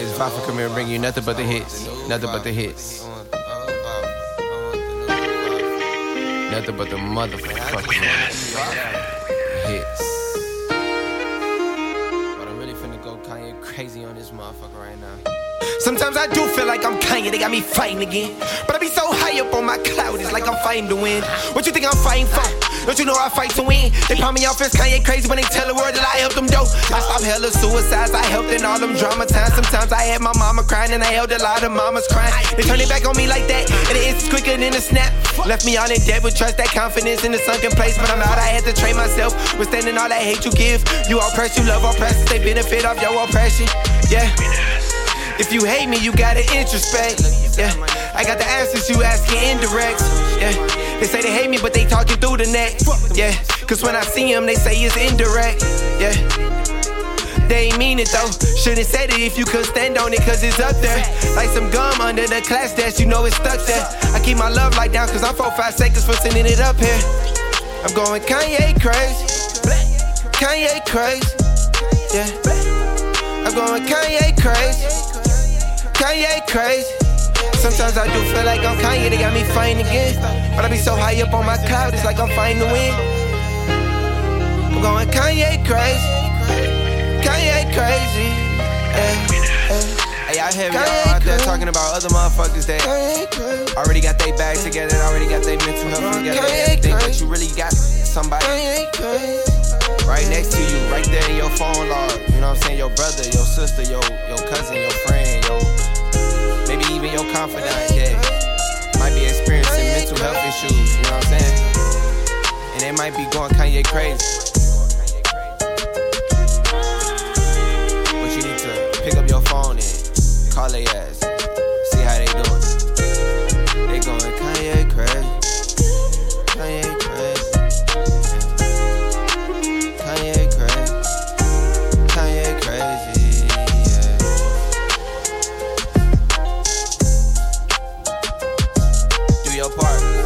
it's Vafa come here bring you nothing but the hits. Nothing but the hits. Nothing but the motherfucking hits. But I'm really finna go Kanye crazy on this motherfucker right now. Sometimes I do feel like I'm Kanye, they got me fighting again. But I be so high my cloud, it's like I'm fighting to win. What you think I'm fighting for? Don't you know I fight to win? They palm me off as Kanye crazy when they tell the world that I helped them dope. I stopped hella suicides, I helped in all them drama times. Sometimes I had my mama crying and I held a lot of mamas crying. They turn it back on me like that, and it's quicker than a snap. Left me all in debt with trust, that confidence in the sunken place. But I'm out, I had to train myself. Withstanding all that hate you give. You oppress, you love oppressors, they benefit off your oppression. Yeah. If you hate me, you gotta introspect. Yeah, I got the answers you asking indirect. Yeah, they say they hate me, but they talking through the net. Yeah, cause when I see them, they say it's indirect. Yeah. They ain't mean it though. Shouldn't said it if you could stand on it, cause it's up there. Like some gum under the class desk, you know it's stuck there. I keep my love light down, cause I'm 4 5 seconds for sending it up here. I'm going Kanye crazy. Kanye crazy. Yeah. I'm going Kanye crazy. Kanye crazy. Sometimes I do feel like I'm Kanye, they got me fighting again. But I be so high up on my cloud, it's like I'm fighting to win. I'm going Kanye crazy. Kanye crazy. Hey, I hear y'all out there talking about other motherfuckers that already got their bags together, already got their mental health together. Think that you really got somebody right next to you, right there in your phone log. You know what I'm saying? Your brother, your sister, your your cousin, your friend, your your confidant. Yeah, might be experiencing mental health issues. You know what I'm saying? And they might be going Kanye crazy. be apart.